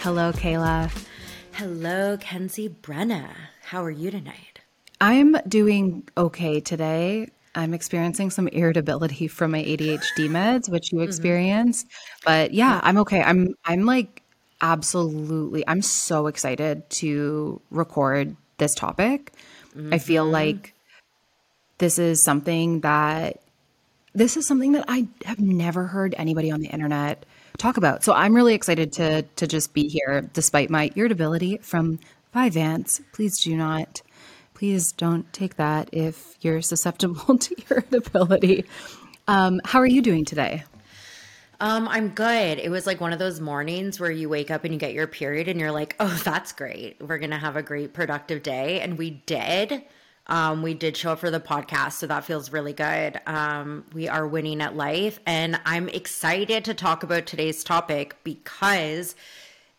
Hello, Kayla. Hello, Kenzie Brenna. How are you tonight? I'm doing okay today. I'm experiencing some irritability from my ADHD meds, which you mm-hmm. experience. But yeah, I'm okay. I'm I'm like absolutely I'm so excited to record this topic. I feel mm-hmm. like this is something that this is something that I have never heard anybody on the internet talk about. So I'm really excited to to just be here despite my irritability from Vyvanse. Please do not please don't take that if you're susceptible to irritability. Um, how are you doing today? Um, I'm good. It was like one of those mornings where you wake up and you get your period and you're like, oh, that's great. We're going to have a great, productive day. And we did. Um, we did show up for the podcast, so that feels really good. Um, we are winning at life. And I'm excited to talk about today's topic because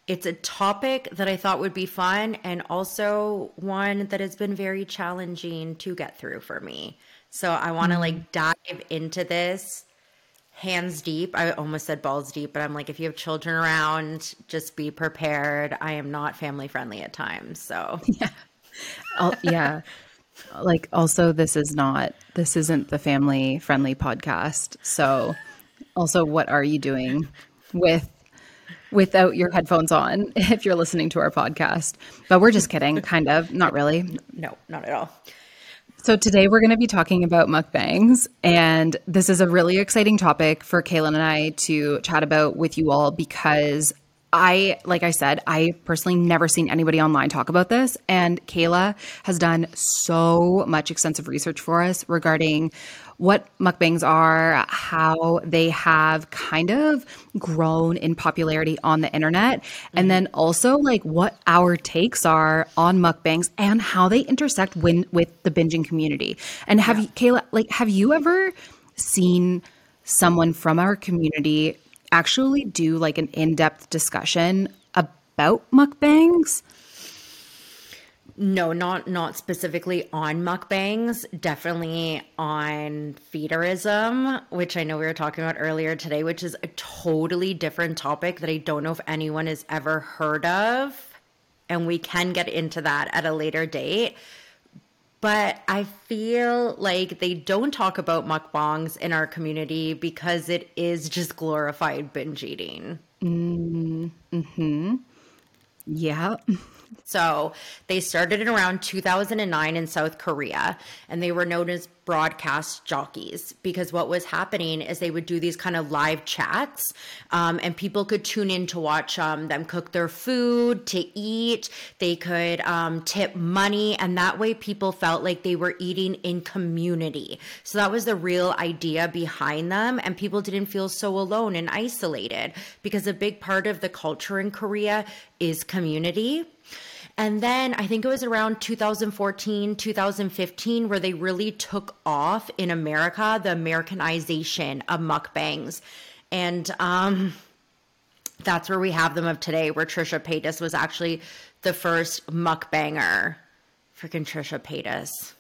it's a topic that I thought would be fun and also one that has been very challenging to get through for me. So I want to mm-hmm. like dive into this hands deep. I almost said balls deep, but I'm like, if you have children around, just be prepared. I am not family friendly at times. So, yeah. I'll, yeah. like, also, this is not, this isn't the family friendly podcast. So, also, what are you doing with without your headphones on if you're listening to our podcast. But we're just kidding, kind of. Not really. No, not at all. So today we're going to be talking about mukbangs, and this is a really exciting topic for Kaylin and I to chat about with you all because I, like I said, I personally never seen anybody online talk about this. And Kayla has done so much extensive research for us regarding what mukbangs are, how they have kind of grown in popularity on the internet, mm-hmm. and then also like what our takes are on mukbangs and how they intersect when, with the binging community. And have yeah. you, Kayla, like, have you ever seen someone from our community actually do like an in-depth discussion about mukbangs? No, not not specifically on mukbangs, definitely on feederism, which I know we were talking about earlier today, which is a totally different topic that I don't know if anyone has ever heard of. And we can get into that at a later date. But I feel like they don't talk about mukbangs in our community because it is just glorified binge eating. Mm hmm. Yeah. So they started in around 2009 in South Korea, and they were known as broadcast jockeys because what was happening is they would do these kind of live chats, um, and people could tune in to watch um, them cook their food, to eat. They could um, tip money, and that way people felt like they were eating in community. So that was the real idea behind them, and people didn't feel so alone and isolated because a big part of the culture in Korea is community. And then I think it was around 2014, 2015, where they really took off in America, the Americanization of mukbangs. And um, that's where we have them of today, where Trisha Paytas was actually the first mukbanger. Freaking Trisha Paytas.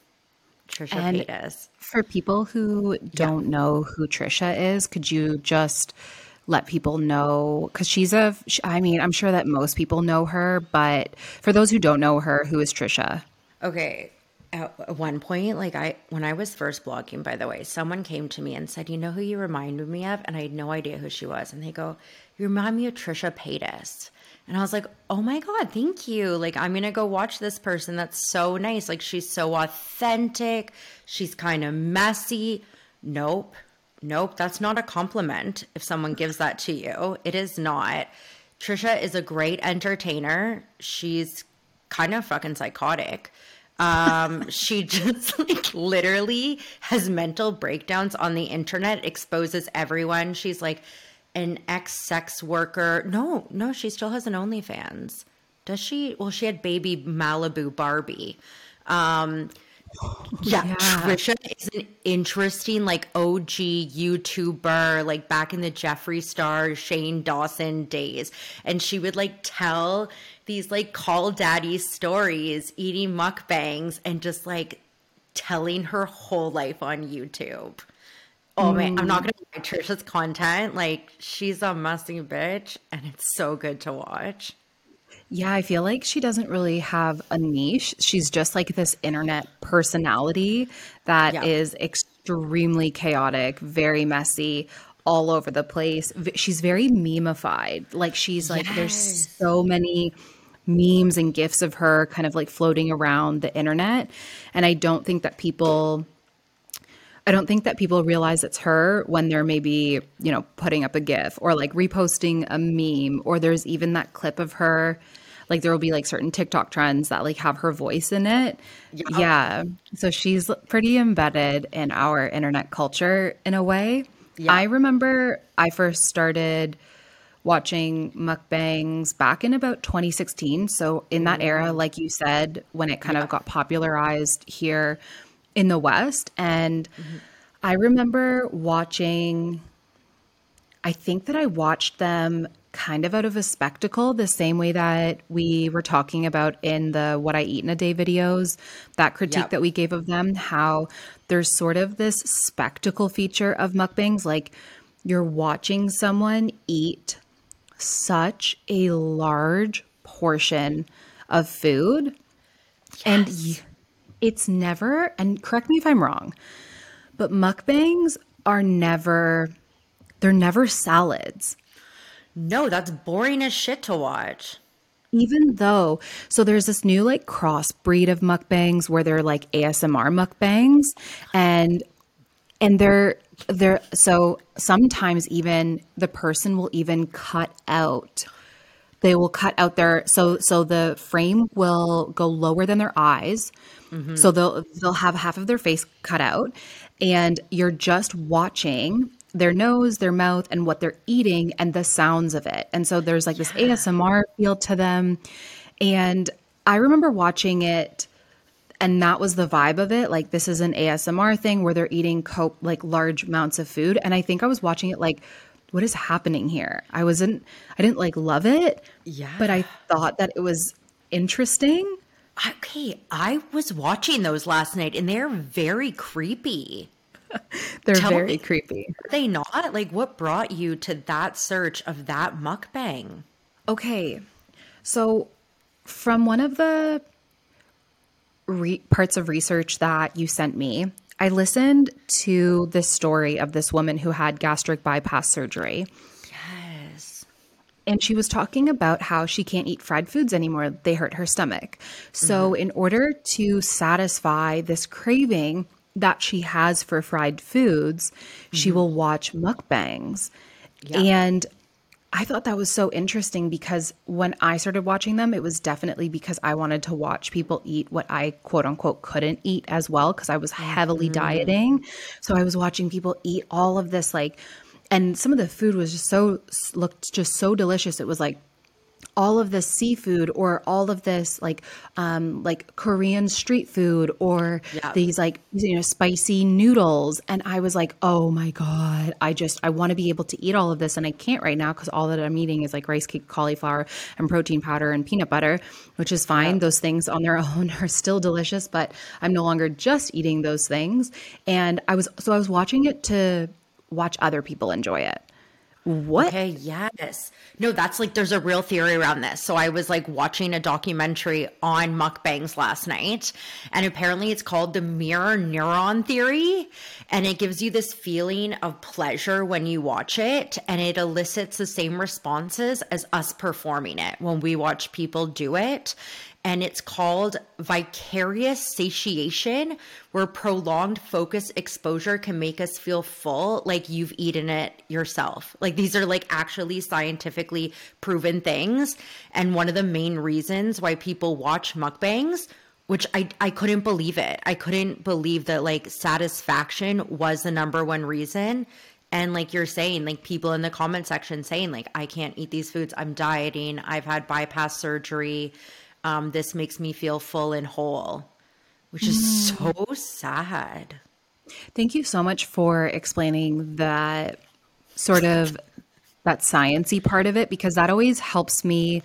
Trisha and Paytas. For people who don't yeah. know who Trisha is, could you just let people know because she's a i mean i'm sure that most people know her but for those who don't know her who is trisha? Okay at one point like i when i was first blogging by the way someone came to me and said you know who you reminded me of? And i had no idea who she was. And they go you remind me of trisha paytas. And i was like oh my god thank you. Like i'm gonna go watch this person. That's so nice. Like she's so authentic. She's kind of messy. Nope Nope, that's not a compliment if someone gives that to you. It is not. Trisha is a great entertainer. She's kind of fucking psychotic. Um, she just like literally has mental breakdowns on the internet, exposes everyone. She's like an ex sex worker. No, no, she still has an OnlyFans. Does she? Well, she had baby Malibu Barbie. Um, yeah, yeah, Trisha is an interesting, like OG YouTuber, like back in the Jeffree Star, Shane Dawson days. And she would like tell these like call daddy stories, eating mukbangs, and just like telling her whole life on YouTube. Oh mm. man, I'm not gonna lie, Trisha's content, like she's a messy bitch, and it's so good to watch. Yeah, I feel like she doesn't really have a niche. She's just like this internet personality that Yeah. is extremely chaotic, very messy, all over the place. V- She's very memeified. Like she's like there's so many memes and gifs of her kind of like floating around the internet, and I don't think that people I don't think that people realize it's her when they're maybe, you know, putting up a GIF or like reposting a meme, or there's even that clip of her. Like there will be like certain TikTok trends that like have her voice in it. Yeah. So she's pretty embedded in our internet culture in a way. Yeah. I remember I first started watching mukbangs back in about 2016. So in that era, like you said, when it kind of got popularized here in the West. And mm-hmm. I remember watching, I think that I watched them kind of out of a spectacle, the same way that we were talking about in the What I Eat in a Day videos, that critique Yep. that we gave of them, how there's sort of this spectacle feature of mukbangs. Like you're watching someone eat such a large portion of food and y- it's never and correct me if i'm wrong but mukbangs are never they're never salads No, that's boring as shit to watch. even though so there's this new like crossbreed of mukbangs where they're like ASMR mukbangs and and they're they're so sometimes even the person will even cut out they will cut out their so so the frame will go lower than their eyes. Mm-hmm. So they'll they'll have half of their face cut out and you're just watching their nose their mouth and what they're eating and the sounds of it. And so there's like this asmr feel to them. And i remember watching it and that was the vibe of it. Like this is an asmr thing where they're eating cope like large amounts of food. And i think i was watching it like what is happening here i wasn't i didn't like love it Yeah. but i thought that it was interesting Okay, I was watching those last night and they're very creepy. they're Tell very me- creepy Are they not? Like, what brought you to that search of that mukbang? okay so from one of the re- parts of research that you sent me i listened to this story of this woman who had gastric bypass surgery Yes. and she was talking about how she can't eat fried foods anymore. They hurt her stomach. So, mm-hmm. in order to satisfy this craving that she has for fried foods, she mm-hmm. will watch mukbangs. And I thought that was so interesting because when I started watching them, it was definitely because I wanted to watch people eat what I quote unquote couldn't eat as well because I was heavily mm. dieting. So I was watching people eat all of this like and some of the food was just so looked just so delicious. It was like all of this seafood or all of this like um like Korean street food or Yeah. these like you know spicy noodles. And I was like oh my god I just I want to be able to eat all of this. And I can't right now cuz all that I'm eating is like rice cake cauliflower and protein powder and peanut butter which is fine. Those things on their own are still delicious but I'm no longer just eating those things. And I was so I was watching it to watch other people enjoy it what Okay, yes. No, that's like there's a real theory around this. So I was like watching a documentary on mukbangs last night, and apparently it's called the mirror neuron theory. And it gives you this feeling of pleasure when you watch it, and it elicits the same responses as us performing it when we watch people do it. And it's called vicarious satiation, where prolonged focus exposure can make us feel full, like you've eaten it yourself. Like these are like actually scientifically proven things. And one of the main reasons why people watch mukbangs, which I, I couldn't believe it. I couldn't believe that like satisfaction was the number one reason. And like you're saying, like people in the comment section saying, like, I can't eat these foods. I'm dieting. I've had bypass surgery. Um, this makes me feel full and whole, which is so sad. Thank you so much for explaining that sort of that sciency part of it because that always helps me.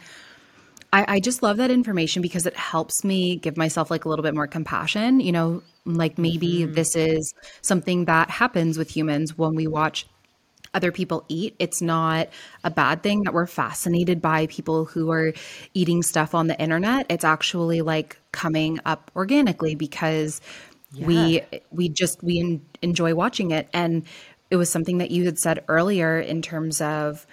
I, I just love that information because it helps me give myself like a little bit more compassion. You know, like maybe this is something that happens with humans when we watch other people eat. It's not a bad thing that we're fascinated by people who are eating stuff on the internet. It's actually like coming up organically because yeah. we we just we en- enjoy watching it and it was something that you had said earlier in terms of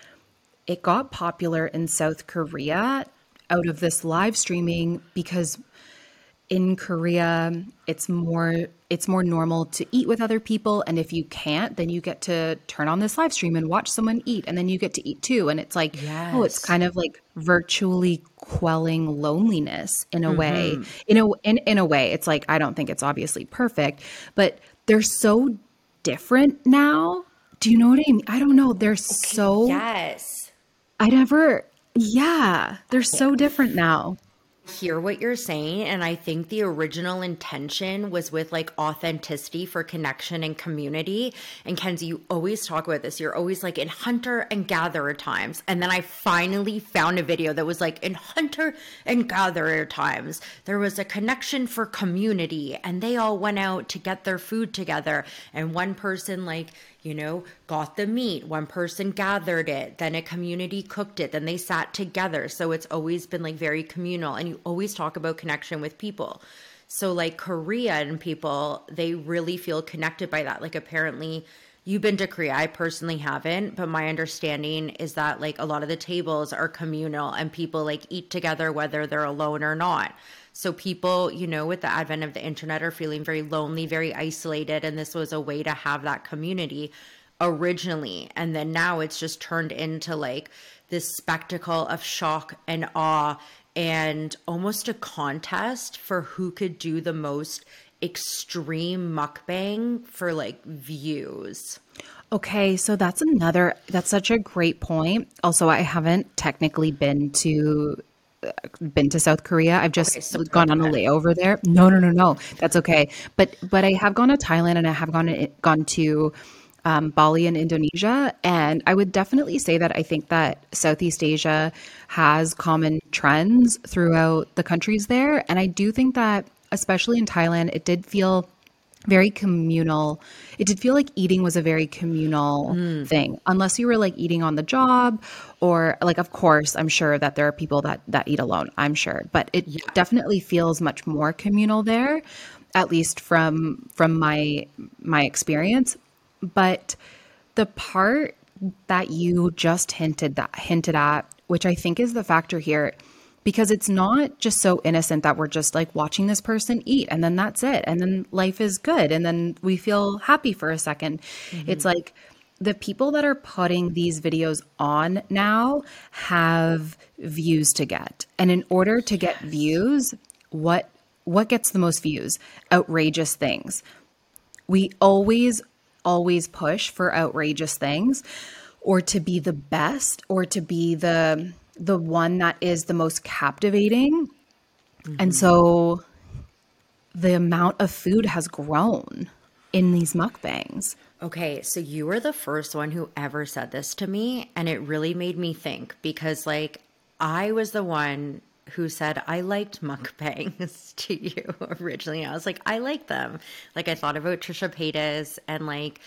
it got popular in South Korea out of this live streaming because in Korea it's more it's more normal to eat with other people and if you can't then you get to turn on this live stream and watch someone eat and then you get to eat too and it's like yes. oh it's kind of like virtually quelling loneliness in a mm-hmm. way in a in, in a way it's like I don't think it's obviously perfect but they're so different now. Do you know what I mean? I don't know. They're okay, so yes. I never yeah they're so different now hear what you're saying and i think the original intention was with like authenticity for connection and community. And kenzie you always talk about this. You're always like in hunter and gatherer times. And then i finally found a video that was like in hunter and gatherer times. There was a connection for community and they all went out to get their food together. And one person like you know, got the meat. One person gathered it, then a community cooked it, then they sat together. So it's always been like very communal. And you always talk about connection with people. So, like Korean people, they really feel connected by that. Like, apparently, you've been to Korea. I personally haven't, but my understanding is that like a lot of the tables are communal and people like eat together whether they're alone or not. So people, you know, with the advent of the internet are feeling very lonely, very isolated. And this was a way to have that community originally. And then now it's just turned into like this spectacle of shock and awe and almost a contest for who could do the most extreme mukbang for like views. Okay, so that's another that's such a great point. Also, I haven't technically been to been to South Korea. I've just okay, so gone on a layover there. No, no, no, no. That's okay. But but I have gone to Thailand and I have gone gone to um, Bali in Indonesia, and I would definitely say that I think that Southeast Asia has common trends throughout the countries there, and I do think that especially in Thailand, it did feel very communal. It did feel like eating was a very communal mm. thing, unless you were like eating on the job or like of course, I'm sure that there are people that that eat alone, I'm sure, but it yeah. definitely feels much more communal there at least from from my my experience. But the part that you just hinted that hinted at, which I think is the factor here, because it's not just so innocent that we're just like watching this person eat and then that's it and then life is good and then we feel happy for a 2nd mm-hmm. it's like the people that are putting these videos on now have views to get. And in order to get views what what gets the most views? Outrageous things. We always always push for outrageous things or to be the best or to be the the one that is the most captivating. Mm-hmm. And so the amount of food has grown in these mukbangs. Okay, so you were the first one who ever said this to me, and it really made me think because, like, I was the one who said I liked mukbangs to you originally. I was like, I like them. Like, I thought about Trisha Paytas, and like,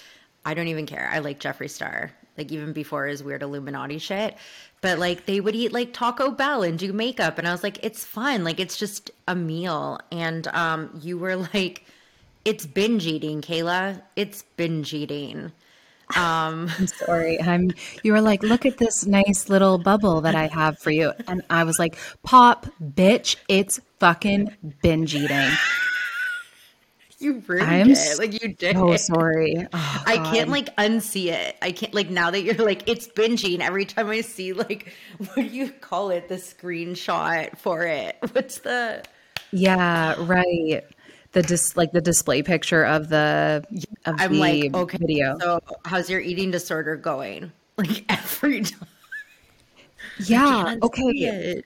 I don't even care. I like Jeffree Star like even before his weird Illuminati shit. But like they would eat like Taco Bell and do makeup, and I was like, it's fun, like it's just a meal. And um, you were like, it's binge eating, Kayla. It's binge eating. Um, I'm sorry. I'm. You were like, look at this nice little bubble that I have for you, and I was like, pop, bitch, it's fucking binge eating. You ruined I'm it. Like you did. Oh, sorry. Oh, I can't like unsee it. I can't like now that you're like it's binging. Every time I see like what do you call it? The screenshot for it. What's the? Yeah, right. The dis like the display picture of the of I'm the like okay. Video. So how's your eating disorder going? Like every time. Yeah. Okay.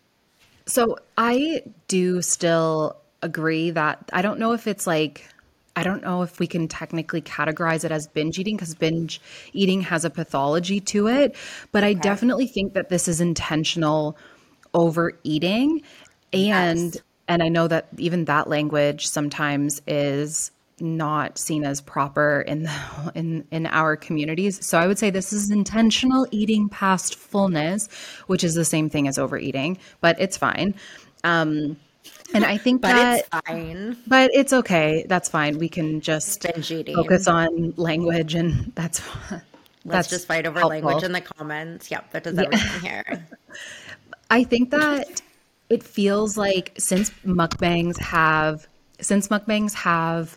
So I do still agree that I don't know if it's like I don't know if we can technically categorize it as binge eating because binge eating has a pathology to it, but I definitely think that this is intentional overeating and yes. and I know that even that language sometimes is not seen as proper in the, in in our communities. So I would say this is intentional eating past fullness, which is the same thing as overeating, but it's fine. Um, and I think but that, it's fine. But it's okay. That's fine. We can just focus on language, and that's Let's that's just fight over helpful. language in the comments. Yep, that does everything here. I think that it feels like since mukbangs have since mukbangs have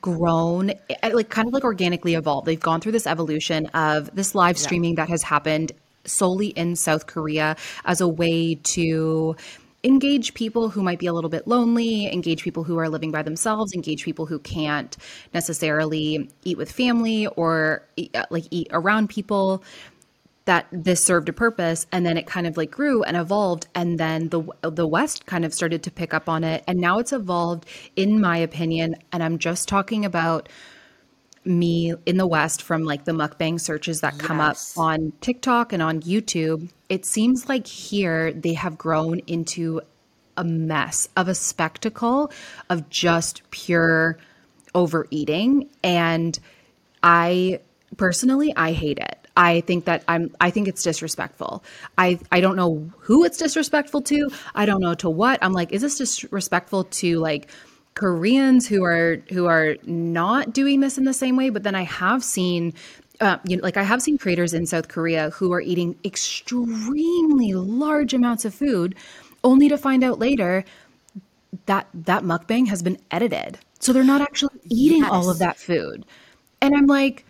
grown eh, like kind of like organically evolved. They've gone through this evolution of this live streaming that has happened solely in South Korea as a way to engage people who might be a little bit lonely, engage people who are living by themselves, engage people who can't necessarily eat with family or uh, like eat around people that this served a purpose and then it kind of like grew and evolved and then the the west kind of started to pick up on it and now it's evolved in my opinion and i'm just talking about me in the west from like the mukbang searches that come up on TikTok and on YouTube it seems like here they have grown into a mess of a spectacle of just pure overeating and I personally I hate it. I think that I'm I think it's disrespectful. I I don't know who it's disrespectful to. I don't know to what. I'm like is this disrespectful to like Koreans who are who are not doing this in the same way, but then I have seen uh, you know, like I have seen creators in South Korea who are eating extremely large amounts of food, only to find out later that that mukbang has been edited. So they're not actually eating all of that food. And I'm like,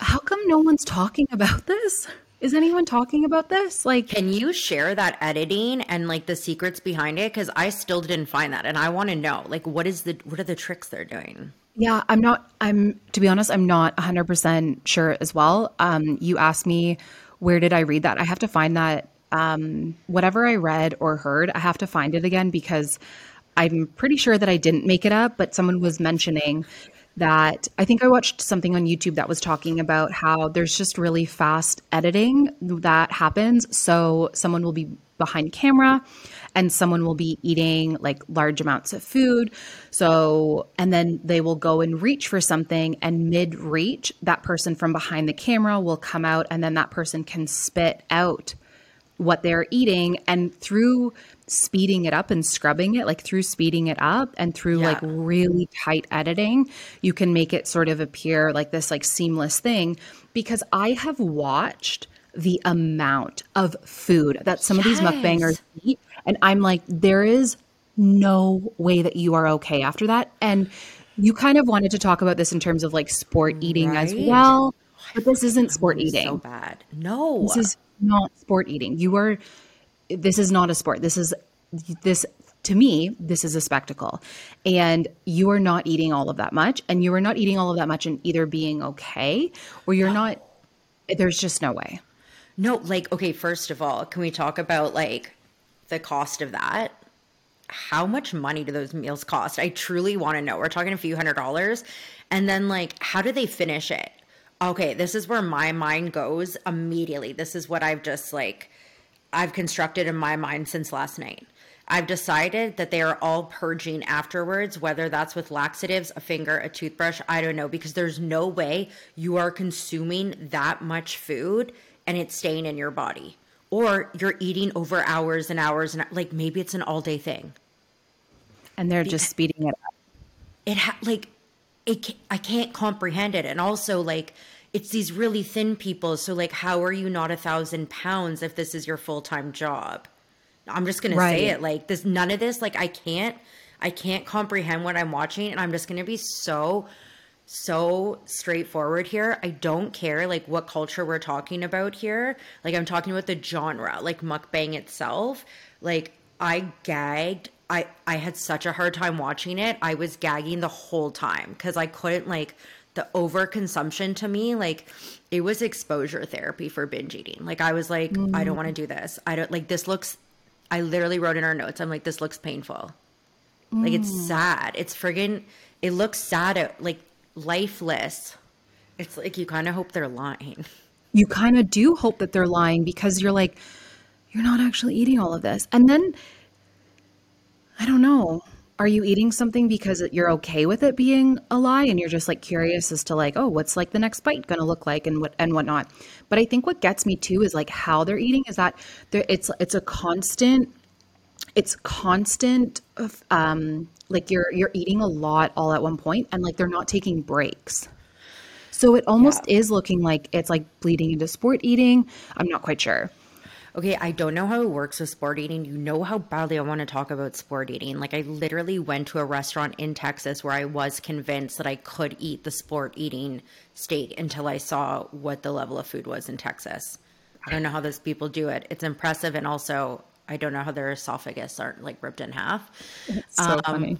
how come no one's talking about this? Is anyone talking about this? Like, Can you share that editing and like the secrets behind it? Because I still didn't find that, and I want to know like what is the what are the tricks they're doing? yeah, I'm not, I'm, to be honest, I'm not 100% sure as well. Um, you asked me, where did I read that? I have to find that, um, whatever I read or heard, I have to find it again because I'm pretty sure that I didn't make it up, but someone was mentioning that I think I watched something on YouTube that was talking about how there's just really fast editing that happens. So someone will be behind camera and someone will be eating like large amounts of food. So, and then they will go and reach for something, and mid reach, that person from behind the camera will come out, and then that person can spit out what they're eating and through speeding it up and scrubbing it like through speeding it up and through Yeah. like really tight editing you can make it sort of appear like this like seamless thing because i have watched the amount of food that some of these Yes. mukbangers eat and i'm like there is no way that you are okay after that and you kind of wanted to talk about this in terms of like sport eating as well but this isn't sport eating so bad. No, this is not sport eating. You are this is not a sport. This is this to me, this is a spectacle. And you are not eating all of that much and you are not eating all of that much and either being okay or you're not there's just no way. no. Like okay, first of all, can we talk about like the cost of that? How much money do those meals cost? I truly want to know. We're talking a few hundred dollars, and then like, how do they finish it? Okay, this is where my mind goes immediately. This is what I've just like I've constructed in my mind since last night. I've decided that they are all purging afterwards, whether that's with laxatives, a finger, a toothbrush, I don't know, because there's no way you are consuming that much food and it's staying in your body. Or you're eating over hours and hours and like maybe it's an all day thing. And they're just speeding it up. It ha- like it I can't comprehend it. And also like it's these really thin people. So like how are you not a thousand pounds if this is your full time job? I'm just gonna Right. say it like this. None of this, like I can't, I can't comprehend what I'm watching, and I'm just gonna be so, so straightforward here. I don't care like what culture we're talking about here. Like I'm talking about the genre, like mukbang itself. Like I gagged. I I had such a hard time watching it. I was gagging the whole time because I couldn't like the overconsumption to me like it was exposure therapy for binge eating. Like i was like i don't mm. want to do this. I don't like this looks i literally wrote in our notes i'm like this looks painful. Like it's mm. sad. It's friggin it looks sad like lifeless. It's like you kind of hope they're lying. You kind of do hope that they're lying because you're like you're not actually eating all of this. And then I don't know. are you eating something because you're okay with it being a lie and you're just like curious as to like oh what's like the next bite going to look like and what and whatnot but i think what gets me too is like how they're eating is that there it's it's a constant it's constant of, um like you're you're eating a lot all at one point and like they're not taking breaks so it almost yeah. is looking like it's like bleeding into sport eating i'm not quite sure Okay, I don't know how it works with sport eating. You know how badly I want to talk about sport eating. Like, I literally went to a restaurant in Texas where I was convinced that I could eat the sport eating steak until I saw what the level of food was in Texas. I don't know how those people do it. It's impressive, and also I don't know how their esophagus aren't like ripped in half. It's so um, funny.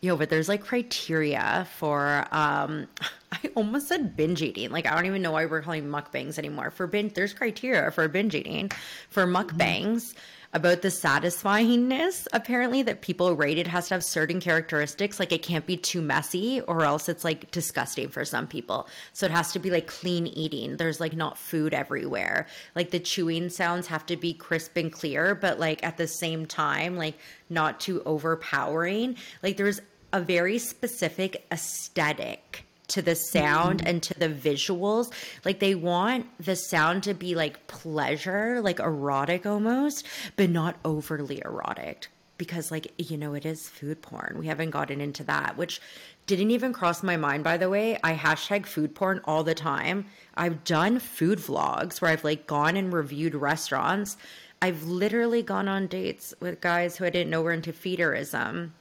Yo, but there's like criteria for um I almost said binge eating. Like I don't even know why we're calling mukbangs anymore. For binge there's criteria for binge eating. For mukbangs, mm-hmm about the satisfyingness apparently that people rate it has to have certain characteristics. Like it can't be too messy or else it's like disgusting for some people. So it has to be like clean eating. There's like not food everywhere. Like the chewing sounds have to be crisp and clear but like at the same time like not too overpowering. Like there's a very specific aesthetic to the sound mm-hmm. and to the visuals. Like they want the sound to be like pleasure, like erotic almost, but not overly erotic. Because, like, you know, it is food porn. We haven't gotten into that, which didn't even cross my mind, by the way. I hashtag food porn all the time. I've done food vlogs where I've like gone and reviewed restaurants. I've literally gone on dates with guys who I didn't know were into feederism.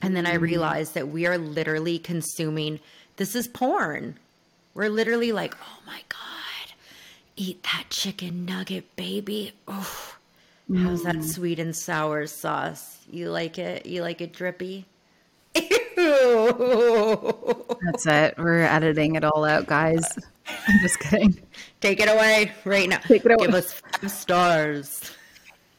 And then I mm-hmm. realized that we are literally consuming this is porn. We're literally like, oh my God, eat that chicken nugget, baby. Oh, how's that mm. sweet and sour sauce? You like it? You like it drippy? That's it. We're editing it all out, guys. I'm just kidding. Take it away right now. Take it away. Give us five stars.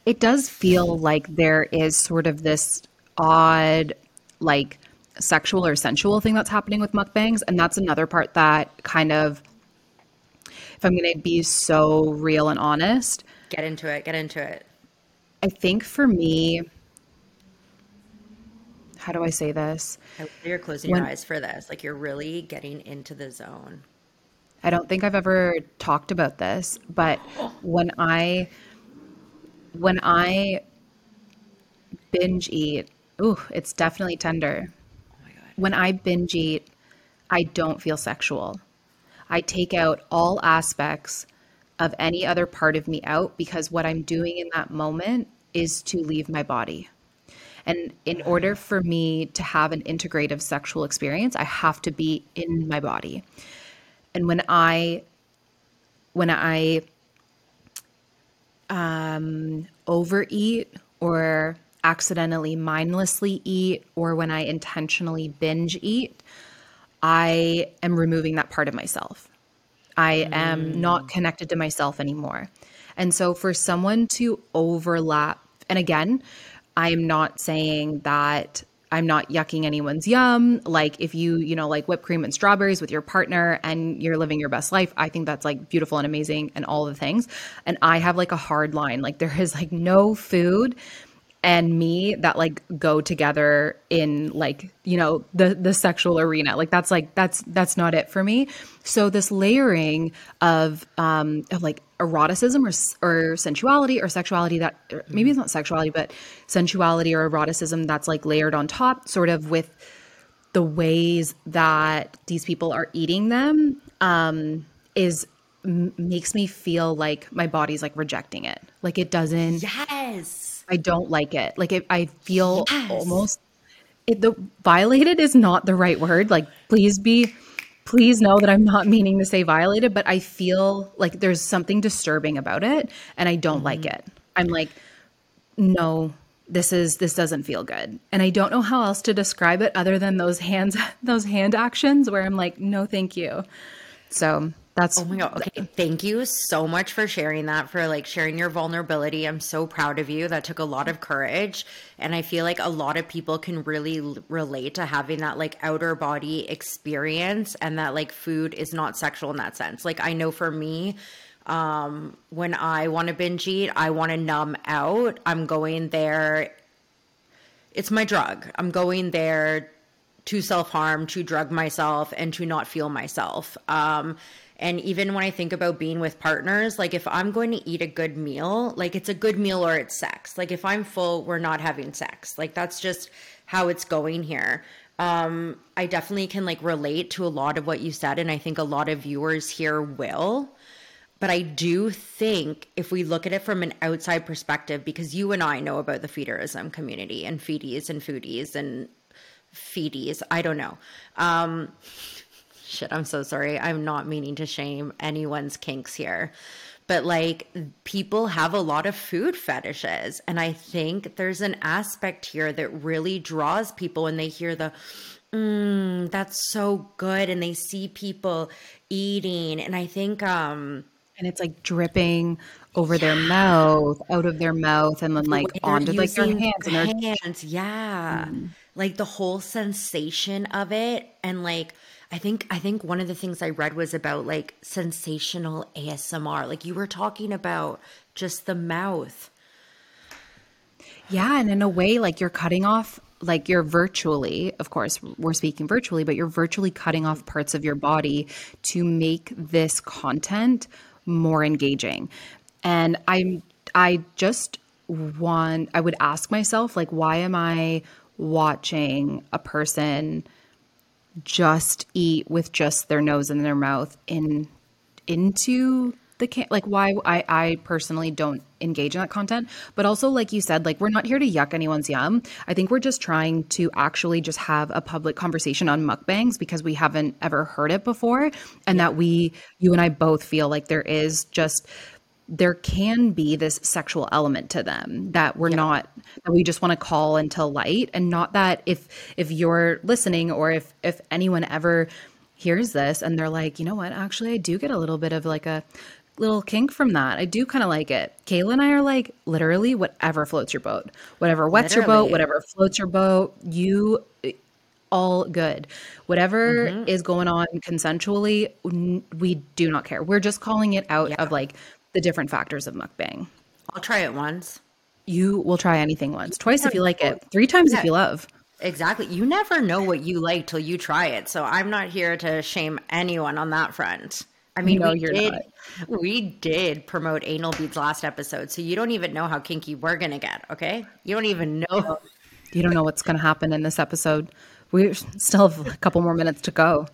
It does feel like there is sort of this odd, like, sexual or sensual thing that's happening with mukbangs. And that's another part that kind of, if I'm going to be so real and honest, get into it, get into it. I think for me, how do I say this? You're closing when, your eyes for this. Like you're really getting into the zone. I don't think I've ever talked about this, but when I when I binge eat, ooh, it's definitely tender when I binge eat, I don't feel sexual. I take out all aspects of any other part of me out because what I'm doing in that moment is to leave my body. And in order for me to have an integrative sexual experience, I have to be in my body. And when I when I um, overeat or accidentally mindlessly eat or when I intentionally binge eat, I am removing that part of myself. I mm. am not connected to myself anymore. And so for someone to overlap, and again, I am not saying that I'm not yucking anyone's yum. Like if you, you know, like whipped cream and strawberries with your partner and you're living your best life, I think that's like beautiful and amazing and all the things. And I have like a hard line. Like there is like no food and me that like go together in like you know the the sexual arena. Like that's like that's that's not it for me. So this layering of um of like eroticism or or sensuality or sexuality that or maybe it's not sexuality but sensuality or eroticism that's like layered on top sort of with the ways that these people are eating them um is m- makes me feel like my body's like rejecting it. Like it doesn't yes I don't like it. Like it, I feel yes. almost it, the violated is not the right word. Like please be please know that I'm not meaning to say violated, but I feel like there's something disturbing about it and I don't mm-hmm. like it. I'm like no, this is this doesn't feel good. And I don't know how else to describe it other than those hands those hand actions where I'm like no thank you. So that's oh my god. Okay. thank you so much for sharing that for like sharing your vulnerability. I'm so proud of you. That took a lot of courage. And i feel like a lot of people can really relate to having that like outer body experience and that like food is not sexual in that sense. Like i know for me um when i want to binge eat i want to numb out. I'm going there it's my drug. I'm going there to self harm, to drug myself, and to not feel myself. Um, and even when I think about being with partners, like if I'm going to eat a good meal, like it's a good meal or it's sex. Like if I'm full, we're not having sex. Like that's just how it's going here. Um, I definitely can like relate to a lot of what you said, and I think a lot of viewers here will. But I do think if we look at it from an outside perspective, because you and I know about the feederism community and feedies and foodies and feedies, I don't know. Um, shit, I'm so sorry. I'm not meaning to shame anyone's kinks here. But like people have a lot of food fetishes. And I think there's an aspect here that really draws people when they hear the, mm, that's so good. And they see people eating. And I think, um, and it's like dripping over yeah. their mouth, out of their mouth, and then like onto like their hands and their hands. Yeah. Mm. Like the whole sensation of it. And like, I think I think one of the things I read was about like sensational ASMR. Like you were talking about just the mouth. Yeah, and in a way like you're cutting off like you're virtually, of course, we're speaking virtually, but you're virtually cutting off parts of your body to make this content more engaging. And I'm I just want I would ask myself like why am I watching a person just eat with just their nose and their mouth in into the can like why I I personally don't engage in that content. But also like you said like we're not here to yuck anyone's yum. I think we're just trying to actually just have a public conversation on mukbangs because we haven't ever heard it before and that we you and I both feel like there is just there can be this sexual element to them that we're yeah. not that we just want to call into light and not that if if you're listening or if if anyone ever hears this and they're like you know what actually i do get a little bit of like a little kink from that i do kind of like it kayla and i are like literally whatever floats your boat whatever wets literally. your boat whatever floats your boat you all good. Whatever mm-hmm. is going on consensually, we do not care. We're just calling it out yeah. of like the different factors of mukbang. I'll try it once. You will try anything once, twice if you like it, three times yeah. if you love. Exactly. You never know what you like till you try it. So I'm not here to shame anyone on that front. I mean, no, we did not. we did promote anal beads last episode, so you don't even know how kinky we're gonna get. Okay, you don't even know. You don't know what's gonna happen in this episode. We still have a couple more minutes to go.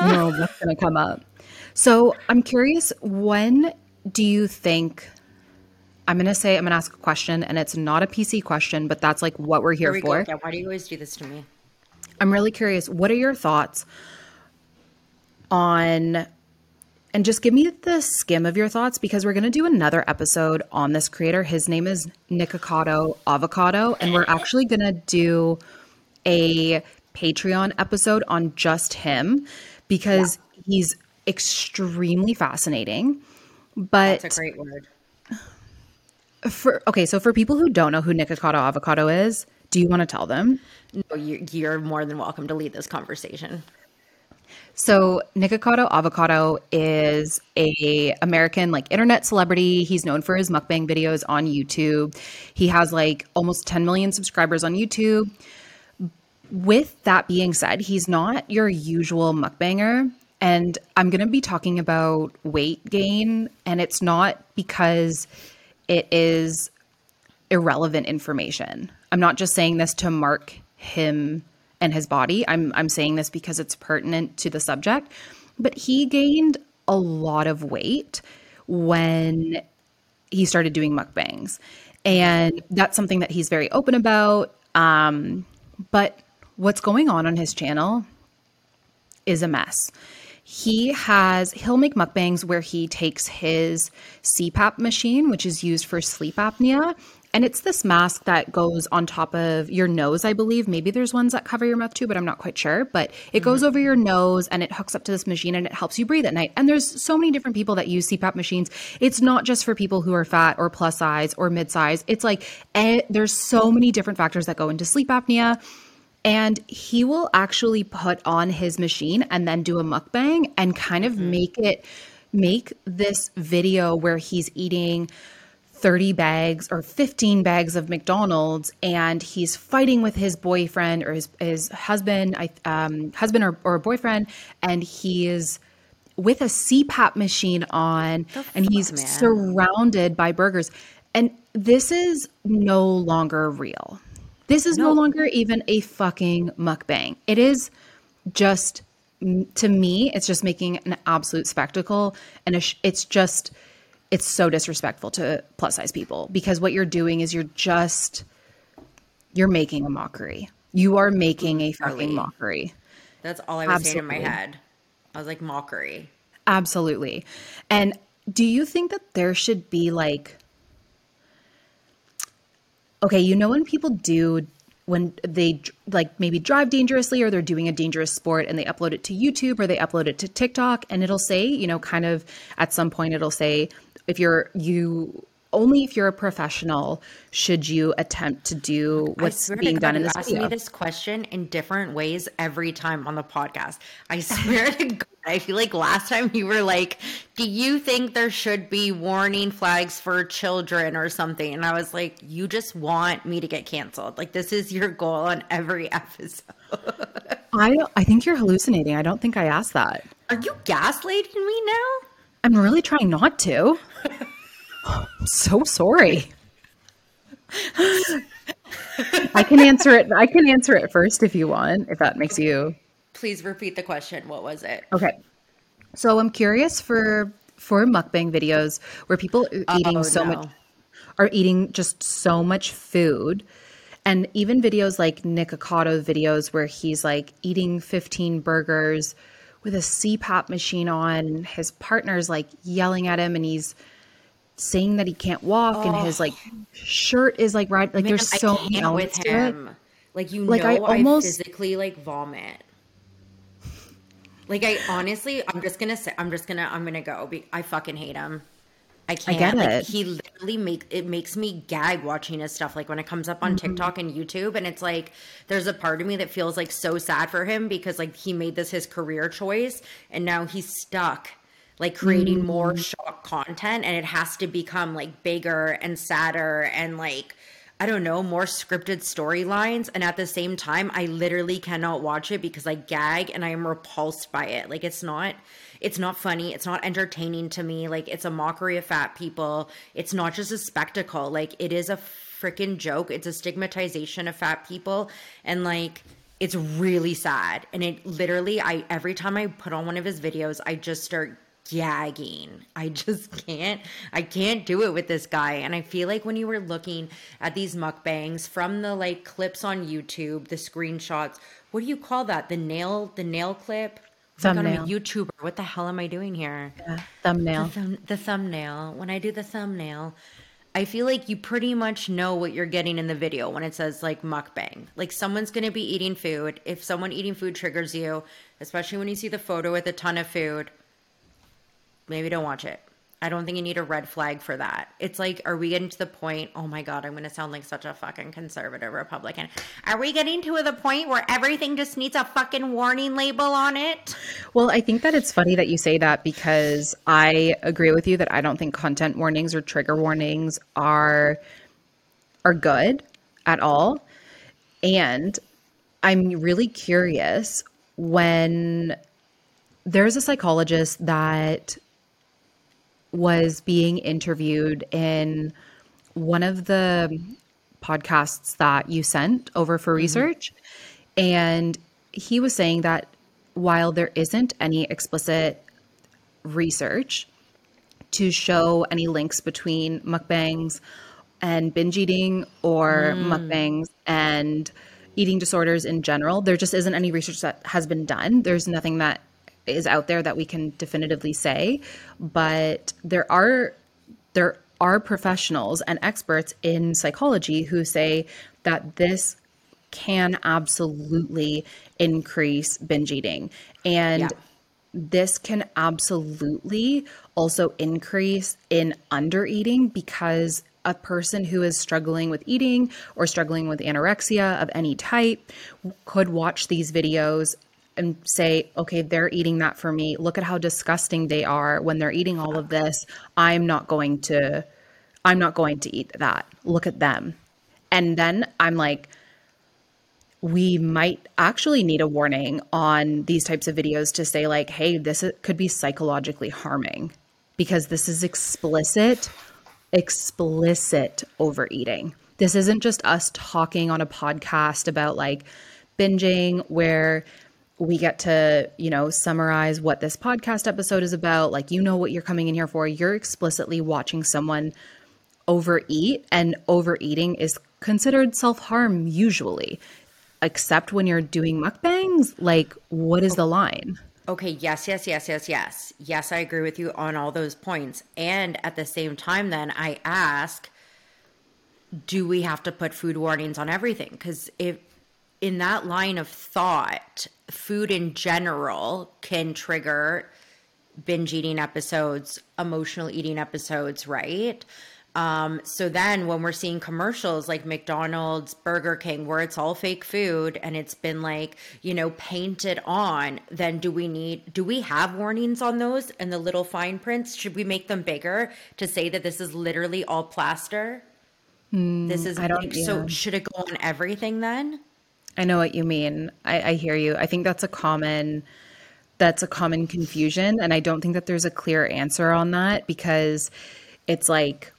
You know what's gonna come up. So I'm curious when do you think I'm to say, I'm to ask a question, and it's not a PC question, but that's like what we're here, here we for. Yeah, why do you always do this to me? I'm really curious. What are your thoughts on, and just give me the skim of your thoughts because we're going to do another episode on this creator. His name is Nikocado Avocado, and we're actually going to do a Patreon episode on just him because yeah. he's extremely fascinating. But that's a great word. For okay, so for people who don't know who Nikocado Avocado is, do you want to tell them? No, you're more than welcome to lead this conversation. So Nikocado Avocado is a American like internet celebrity. He's known for his mukbang videos on YouTube. He has like almost 10 million subscribers on YouTube. With that being said, he's not your usual mukbanger. And I'm going to be talking about weight gain, and it's not because it is irrelevant information. I'm not just saying this to mark him and his body. I'm I'm saying this because it's pertinent to the subject. But he gained a lot of weight when he started doing mukbangs. And that's something that he's very open about. Um, but what's going on on his channel is a mess he has he'll make mukbangs where he takes his CPAP machine, which is used for sleep apnea, and it's this mask that goes on top of your nose, I believe. Maybe there's ones that cover your mouth too, but I'm not quite sure. But it mm-hmm. goes over your nose and it hooks up to this machine and it helps you breathe at night. And there's so many different people that use CPAP machines. It's not just for people who are fat or plus size or mid size. It's like eh, there's so many different factors that go into sleep apnea and he will actually put on his machine and then do a mukbang and kind of mm-hmm. make it make this video where he's eating 30 bags or 15 bags of McDonald's and he's fighting with his boyfriend or his, his husband, um, husband or, or boyfriend, and he is with a CPAP machine on and he's man? surrounded by burgers. And this is no longer real. This is no. no longer even a fucking mukbang. It is just to me, it's just making an absolute spectacle, and it's just it's so disrespectful to plus size people because what you're doing is you're just you're making a mockery. You are making a fucking mockery. That's all I was Absolutely. saying in my head. I was like mockery. Absolutely. And do you think that there should be like okay, you know when people do when they like maybe drive dangerously or they're doing a dangerous sport and they upload it to YouTube or they upload it to TikTok and it'll say, you know, kind of at some point it'll say if you're you only if you're a professional should you attempt to do what's being done in this video. me this question in different ways every time on the podcast. I swear to God, I feel like last time you were like, "Do you think there should be warning flags for children or something?" And I was like, "You just want me to get canceled. Like this is your goal on every episode." I I think you're hallucinating. I don't think I asked that. Are you gaslighting me now? I'm really trying not to. I'm so sorry. I can answer it. I can answer it first if you want, if that makes you. Please repeat the question. What was it? Okay. So I'm curious for for mukbang videos where people are oh, eating oh, so no. much are eating just so much food. And even videos like Nick Nikocado videos where he's like eating 15 burgers with a CPAP machine on. His partner's like yelling at him and he's saying that he can't walk oh. and his like shirt is like right like Man, there's so many elements with him. It. Like you like know I almost I physically like vomit. Like I honestly, I'm just gonna say, I'm just gonna, I'm gonna go. I fucking hate him. I can't. I get like, it. He literally make it makes me gag watching his stuff. Like when it comes up on mm-hmm. TikTok and YouTube, and it's like there's a part of me that feels like so sad for him because like he made this his career choice, and now he's stuck like creating mm. more shock content and it has to become like bigger and sadder and like I don't know, more scripted storylines. And at the same time, I literally cannot watch it because I gag and I am repulsed by it. Like it's not it's not funny, it's not entertaining to me. Like it's a mockery of fat people. It's not just a spectacle. Like it is a freaking joke. It's a stigmatization of fat people. And like it's really sad. And it literally I every time I put on one of his videos, I just start gagging. I just can't I can't do it with this guy. And I feel like when you were looking at these mukbangs from the like clips on YouTube, the screenshots, what do you call that? The nail the nail clip? Oh thumbnail. I'm a YouTuber. What the hell am I doing here? Yeah, thumbnail. The, the thumbnail. When I do the thumbnail, I feel like you pretty much know what you're getting in the video when it says like mukbang. Like someone's going to be eating food. If someone eating food triggers you, especially when you see the photo with a ton of food, maybe don't watch it. I don't think you need a red flag for that. It's like, are we getting to the point? Oh my God, I'm going to sound like such a fucking conservative Republican. Are we getting to the point where everything just needs a fucking warning label on it? Well, I think that it's funny that you say that because I agree with you that I don't think content warnings or trigger warnings are are good at all. And I'm really curious when there's a psychologist that was being interviewed in one of the podcasts that you sent over for mm-hmm. research. And he was saying that while there isn't any explicit research to show any links between mukbangs and binge eating or mm. mukbangs and eating disorders in general, there just isn't any research that has been done. There's nothing that is out there that we can definitively say, but there are there are professionals and experts in psychology who say that this can absolutely increase binge eating and yeah. this can absolutely also increase in under eating because a person who is struggling with eating or struggling with anorexia of any type could watch these videos and say, okay, they're eating that for me. Look at how disgusting they are when they're eating all of this. I'm not going to I'm not going to eat that. Look at them. And then I'm like, we might actually need a warning on these types of videos to say, like, hey, this could be psychologically harming because this is explicit, explicit overeating. This isn't just us talking on a podcast about like binging where we get to, you know, summarize what this podcast episode is about. Like, you know what you're coming in here for. You're explicitly watching someone overeat, and overeating is considered self harm usually except when you're doing mukbangs? Like, what is the line? Okay, yes, yes, yes, yes, yes. Yes, I agree with you on all those points. And at the same time, then I ask, do we have to put food warnings on everything? Because if in that line of thought, food in general can trigger binge eating episodes, emotional eating episodes, right? Um, so then when we're seeing commercials like McDonald's, Burger King, where it's all fake food and it's been like, you know, painted on, then do we need, do we have warnings on those and the little fine prints? Should we make them bigger to say that this is literally all plaster? Mm, this is, I don't, like, yeah. so should it go on everything then? I know what you mean. I, I hear you. I think that's a common, that's a common confusion. And I don't think that there's a clear answer on that because it's like,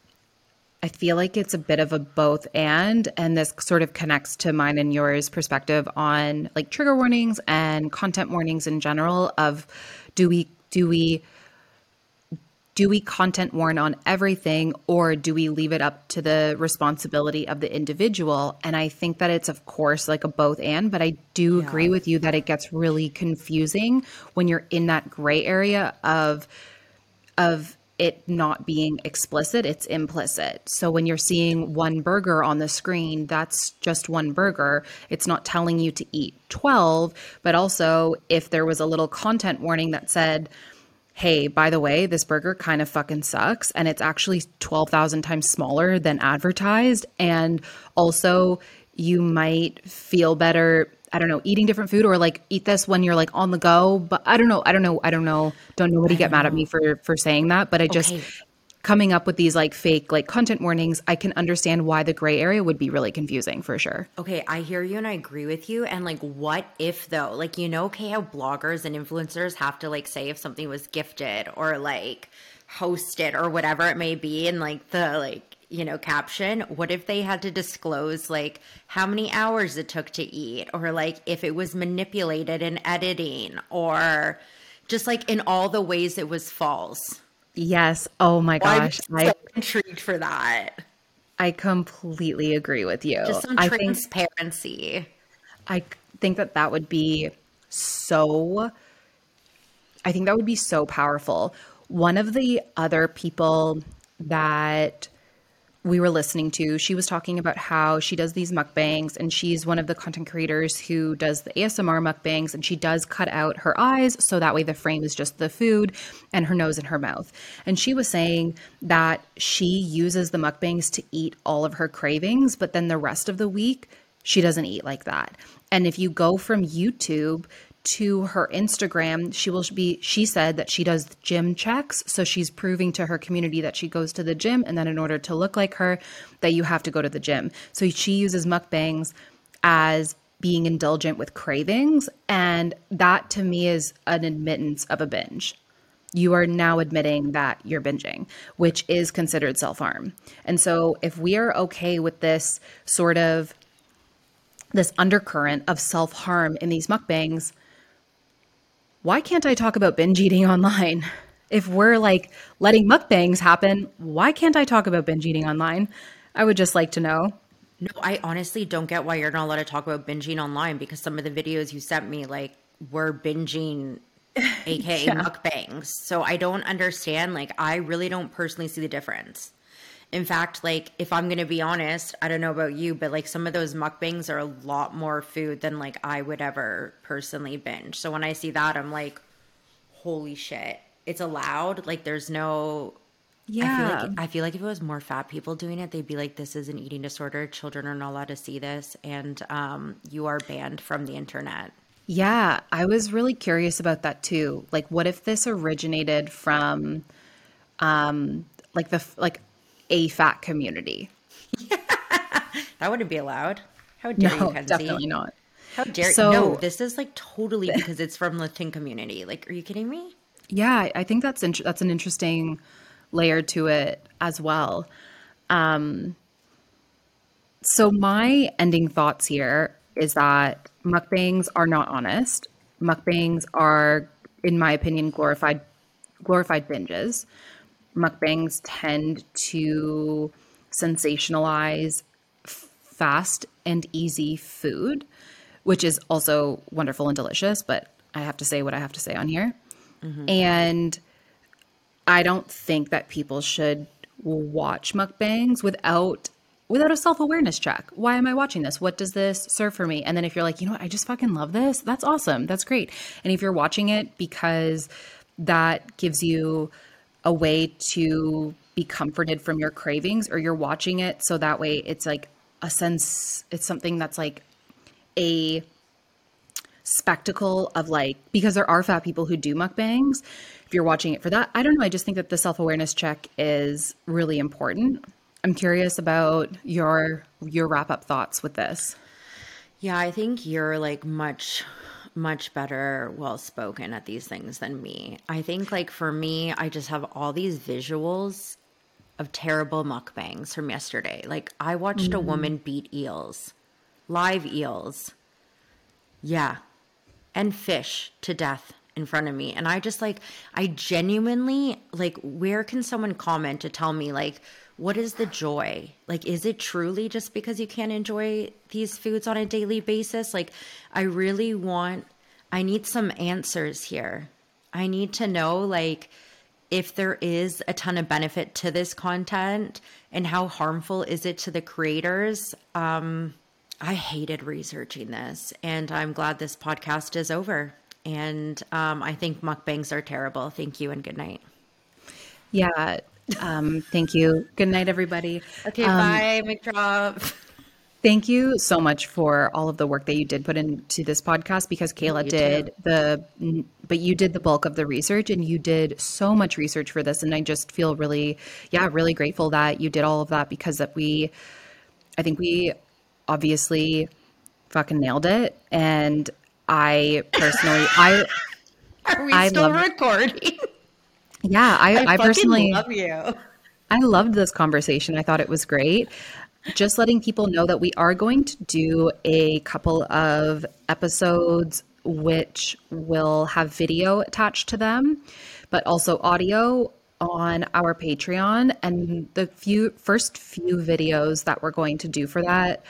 I feel like it's a bit of a both and, and this sort of connects to mine and yours perspective on like trigger warnings and content warnings in general. Of do we do we do we content warn on everything or do we leave it up to the responsibility of the individual and i think that it's of course like a both and but i do yeah. agree with you that it gets really confusing when you're in that gray area of of it not being explicit, it's implicit. So when you're seeing one burger on the screen, that's just one burger. It's not telling you to eat 12, but also if there was a little content warning that said, hey, by the way, this burger kind of fucking sucks and it's actually 12,000 times smaller than advertised. And also, you might feel better I don't know, eating different food or like eat this when you're like on the go. But I don't know. I don't know. I don't know. Don't nobody get mad at me for for saying that. But I just okay. Coming up with these like fake like content warnings, I can understand why the gray area would be really confusing for sure. Okay, I hear you and I agree with you. And like what if though? Like you know, okay, how bloggers and influencers have to like say if something was gifted or like hosted or whatever it may be and like the like you know, caption, what if they had to disclose like how many hours it took to eat or like if it was manipulated in editing or just like in all the ways it was false? Yes. Oh my gosh. I'm so I, intrigued for that. I completely agree with you. Just some transparency. I think, I think that that would be so I think that would be so powerful. One of the other people that we were listening to, she was talking about how she does these mukbangs and she's one of the content creators who does the ASMR mukbangs and she does cut out her eyes so that way the frame is just the food and her nose and her mouth. And she was saying that she uses the mukbangs to eat all of her cravings, but then the rest of the week she doesn't eat like that. And if you go from YouTube to her Instagram, she will be she said that she does gym checks, so she's proving to her community that she goes to the gym and then in order to look like her that you have to go to the gym. So she uses mukbangs as being indulgent with cravings and that to me is an admittance of a binge. You are now admitting that you're binging, which is considered self-harm. And so if we are okay with this sort of this undercurrent of self-harm in these mukbangs, why can't I talk about binge eating online? If we're like letting mukbangs happen, why can't I talk about binge eating online? I would just like to know. No, I honestly don't get why you're not allowed to talk about binging online because some of the videos you sent me, like, were binging, aka yeah. mukbangs. So I don't understand. Like, I really don't personally see the difference. In fact, like if I'm going to be honest, I don't know about you, but like some of those mukbangs are a lot more food than like I would ever personally binge. So when I see that, I'm like, holy shit, it's allowed. Like there's no. Yeah. I feel, like, I feel like if it was more fat people doing it, they'd be like, this is an eating disorder. Children are not allowed to see this. And um, you are banned from the internet. Yeah. I was really curious about that too. Like, what if this originated from um, like the, like, a fat community. that wouldn't be allowed. How dare no, you, Kenzie? definitely not. How dare So- you? No, this is like totally because it's from the thin community. Like, are you kidding me? Yeah, I think that's int- that's an interesting layer to it as well. Um, so my ending thoughts here is that mukbangs are not honest. Mukbangs are, in my opinion, glorified glorified binges. Mukbangs tend to sensationalize fast and easy food, which is also wonderful and delicious, but I have to say what I have to say on here. Mm-hmm. And I don't think that people should watch mukbangs without without a self-awareness check. Why am I watching this? What does this serve for me? And then if you're like, "You know what? I just fucking love this." That's awesome. That's great. And if you're watching it because that gives you a way to be comforted from your cravings or you're watching it. So that way it's like a sense it's something that's like a spectacle of like because there are fat people who do mukbangs if you're watching it for that i don't know. I just think that the self-awareness check is really important. I'm curious about your your wrap up thoughts with this. Yeah, I think you're like much, much better, well spoken at these things than me. I think, like, for me, I just have all these visuals of terrible mukbangs from yesterday. Like, I watched a woman mm. beat eels, live eels. Yeah. And fish to death in front of me. And I just like, I genuinely, like, where can someone comment to tell me, like, what is the joy? Like, is it truly just because you can't enjoy these foods on a daily basis? Like, I really want, I need some answers here. I need to know, like, if there is a ton of benefit to this content and how harmful is it to the creators. Um, I hated researching this, and I'm glad this podcast is over. And um, I think mukbangs are terrible. Thank you and good night. yeah um thank you good night everybody Okay, Um, bye, McDrop. Thank you so much for all of the work that you did put into this podcast because Kayla you did the, but you did the bulk of the research and you did so much research for this. And I just feel really, yeah, really grateful that you did all of that because that we, I think we obviously fucking nailed it. And I personally, I, Are we I still love- recording? yeah, I, I, fucking personally love you. I loved this conversation. I thought it was great. Just letting people know that we are going to do a couple of episodes which will have video attached to them, but also audio on our Patreon. And the few first few videos that we're going to do for that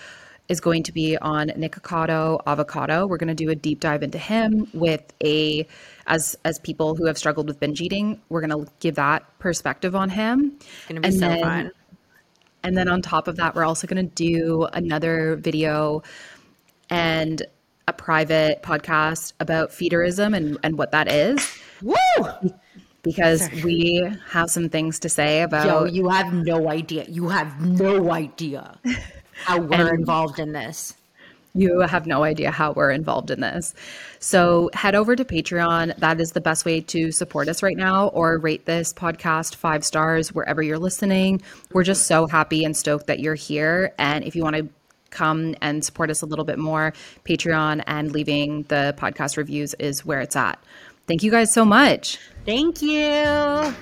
is going to be on Nikocado Avocado. We're going to do a deep dive into him with a as as people who have struggled with binge eating. We're going to give that perspective on him. It's gonna be And so then- fun. And then on top of that, we're also going to do another video and a private podcast about feederism and, and what that is, Woo! because we have some things to say about. Yo, you have no idea. You have no idea how we're involved in this. You have no idea how we're involved in this. So head over to Patreon. That is the best way to support us right now, or rate this podcast five stars wherever you're listening. We're just so happy and stoked that you're here. And if you want to come and support us a little bit more, Patreon and leaving the podcast reviews is where it's at. Thank you guys so much. Thank you.